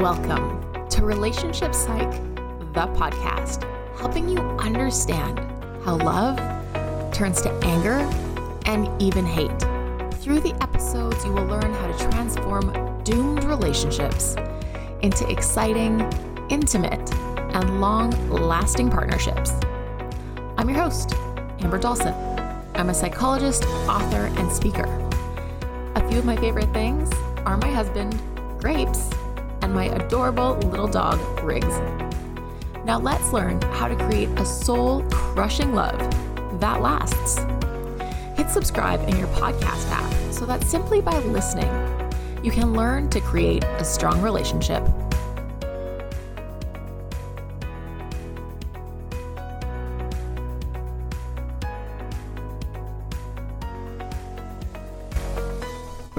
Welcome to Relationship Psych, the podcast, helping you understand how love turns to anger and even hate. Through the episodes, you will learn how to transform doomed relationships into exciting, intimate, and long lasting partnerships. I'm your host, Amber Dawson. I'm a psychologist, author, and speaker. A few of my favorite things are my husband, Grapes, and my adorable little dog, Riggs. Now let's learn how to create a soul crushing love that lasts. Hit subscribe in your podcast app so that simply by listening, you can learn to create a strong relationship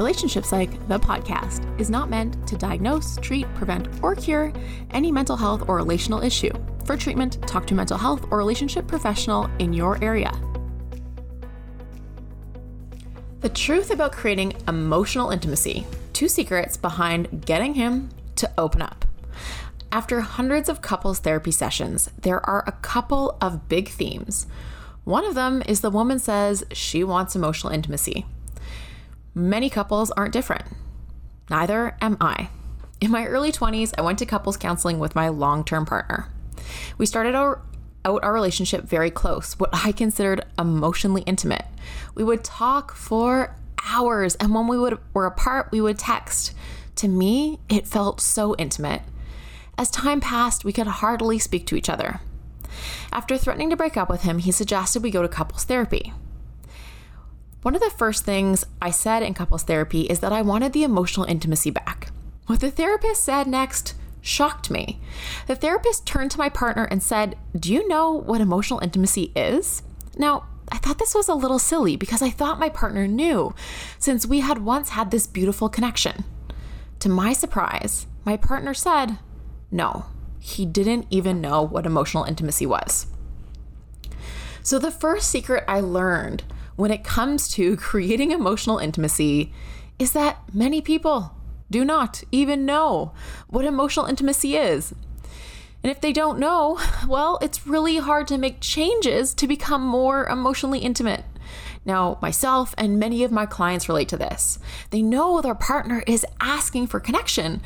Relationship Psych, the podcast, is not meant to diagnose, treat, prevent, or cure any mental health or relational issue. For treatment, talk to a mental health or relationship professional in your area. The truth about creating emotional intimacy two secrets behind getting him to open up. After hundreds of couples therapy sessions, there are a couple of big themes. One of them is the woman says she wants emotional intimacy. Many couples aren't different. Neither am I. In my early 20s, I went to couples counseling with my long term partner. We started our, out our relationship very close, what I considered emotionally intimate. We would talk for hours, and when we would, were apart, we would text. To me, it felt so intimate. As time passed, we could hardly speak to each other. After threatening to break up with him, he suggested we go to couples therapy. One of the first things I said in couples therapy is that I wanted the emotional intimacy back. What the therapist said next shocked me. The therapist turned to my partner and said, Do you know what emotional intimacy is? Now, I thought this was a little silly because I thought my partner knew, since we had once had this beautiful connection. To my surprise, my partner said, No, he didn't even know what emotional intimacy was. So, the first secret I learned when it comes to creating emotional intimacy is that many people do not even know what emotional intimacy is. And if they don't know, well, it's really hard to make changes to become more emotionally intimate. Now, myself and many of my clients relate to this. They know their partner is asking for connection.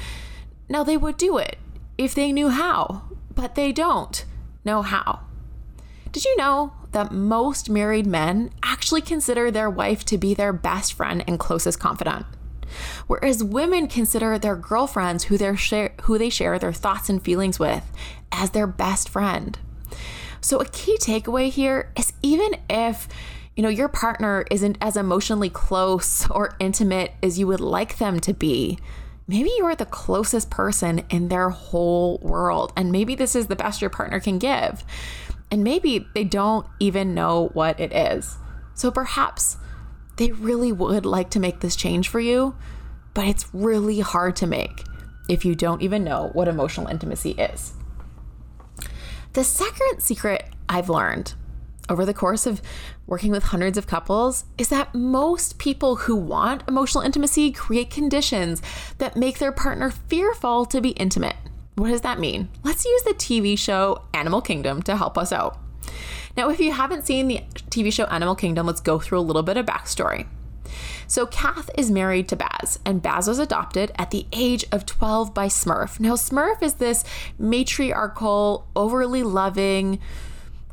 Now, they would do it if they knew how, but they don't know how. Did you know that most married men actually consider their wife to be their best friend and closest confidant? Whereas women consider their girlfriends who, they share, who they share their thoughts and feelings with as their best friend. So a key takeaway here is even if you know your partner isn't as emotionally close or intimate as you would like them to be, maybe you're the closest person in their whole world and maybe this is the best your partner can give and maybe they don't even know what it is. So perhaps they really would like to make this change for you, but it's really hard to make if you don't even know what emotional intimacy is. The second secret I've learned over the course of working with hundreds of couples is that most people who want emotional intimacy create conditions that make their partner fearful to be intimate. What does that mean? Let's use the TV show Animal Kingdom to help us out. Now, if you haven't seen the TV show Animal Kingdom, let's go through a little bit of backstory. So, Kath is married to Baz, and Baz was adopted at the age of 12 by Smurf. Now, Smurf is this matriarchal, overly loving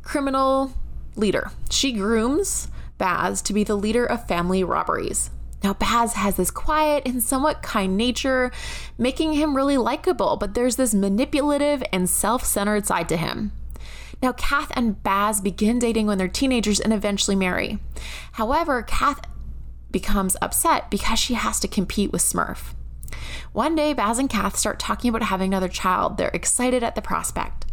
criminal leader. She grooms Baz to be the leader of family robberies. Now, Baz has this quiet and somewhat kind nature, making him really likable, but there's this manipulative and self centered side to him. Now, Kath and Baz begin dating when they're teenagers and eventually marry. However, Kath becomes upset because she has to compete with Smurf. One day, Baz and Kath start talking about having another child. They're excited at the prospect.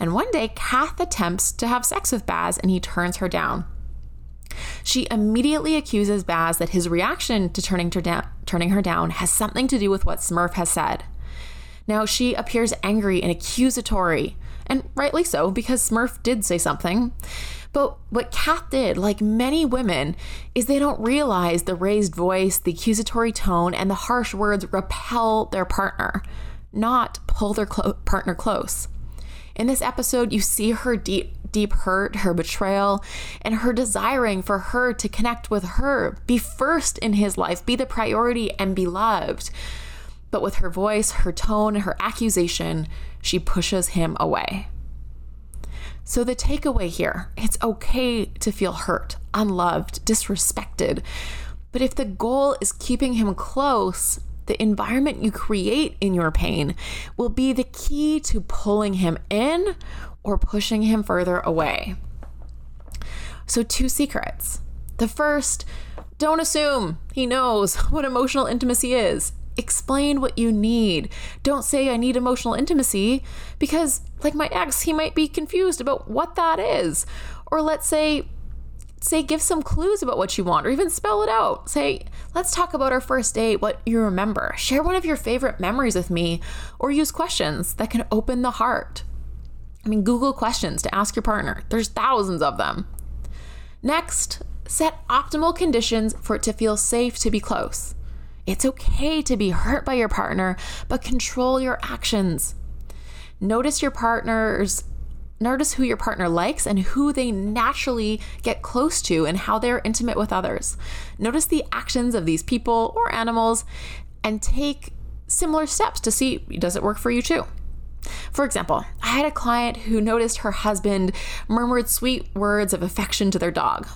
And one day, Kath attempts to have sex with Baz and he turns her down. She immediately accuses Baz that his reaction to turning her, down, turning her down has something to do with what Smurf has said. Now, she appears angry and accusatory, and rightly so, because Smurf did say something. But what Kath did, like many women, is they don't realize the raised voice, the accusatory tone, and the harsh words repel their partner. not pull their clo- partner close. In this episode, you see her deep, deep hurt, her betrayal, and her desiring for her to connect with her, be first in his life, be the priority, and be loved. But with her voice, her tone, her accusation, she pushes him away. So, the takeaway here it's okay to feel hurt, unloved, disrespected. But if the goal is keeping him close, the environment you create in your pain will be the key to pulling him in or pushing him further away. So, two secrets. The first, don't assume he knows what emotional intimacy is. Explain what you need. Don't say, I need emotional intimacy, because, like my ex, he might be confused about what that is. Or let's say, say give some clues about what you want or even spell it out. Say let's talk about our first date what you remember. Share one of your favorite memories with me or use questions that can open the heart. I mean google questions to ask your partner. There's thousands of them. Next set optimal conditions for it to feel safe to be close. It's okay to be hurt by your partner but control your actions. Notice your partner's Notice who your partner likes and who they naturally get close to and how they're intimate with others. Notice the actions of these people or animals and take similar steps to see does it work for you too. For example, I had a client who noticed her husband murmured sweet words of affection to their dog.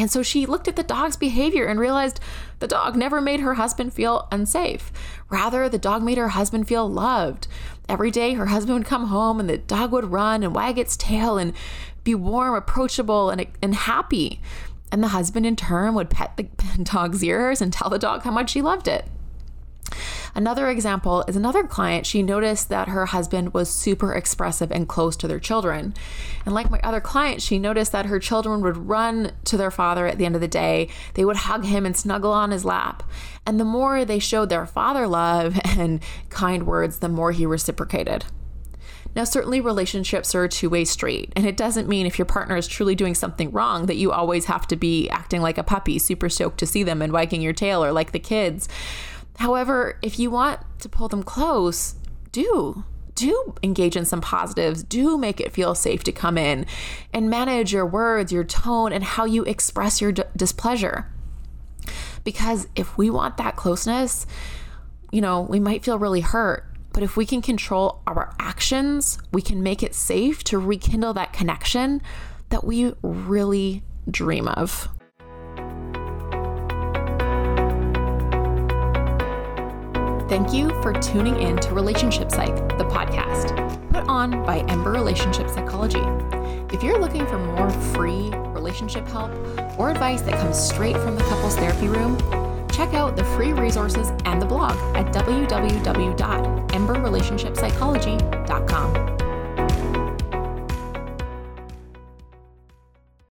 And so she looked at the dog's behavior and realized the dog never made her husband feel unsafe. Rather, the dog made her husband feel loved. Every day, her husband would come home and the dog would run and wag its tail and be warm, approachable, and, and happy. And the husband, in turn, would pet the dog's ears and tell the dog how much he loved it. Another example is another client. She noticed that her husband was super expressive and close to their children. And like my other client, she noticed that her children would run to their father at the end of the day. They would hug him and snuggle on his lap. And the more they showed their father love and kind words, the more he reciprocated. Now, certainly relationships are a two way street, and it doesn't mean if your partner is truly doing something wrong that you always have to be acting like a puppy, super stoked to see them and wagging your tail or like the kids. However, if you want to pull them close, do do engage in some positives, do make it feel safe to come in and manage your words, your tone, and how you express your d- displeasure. Because if we want that closeness, you know, we might feel really hurt, but if we can control our actions, we can make it safe to rekindle that connection that we really dream of. Thank you for tuning in to Relationship Psych, the podcast, put on by Ember Relationship Psychology. If you're looking for more free relationship help or advice that comes straight from the couples therapy room, check out the free resources and the blog at www.emberrelationshipsychology.com.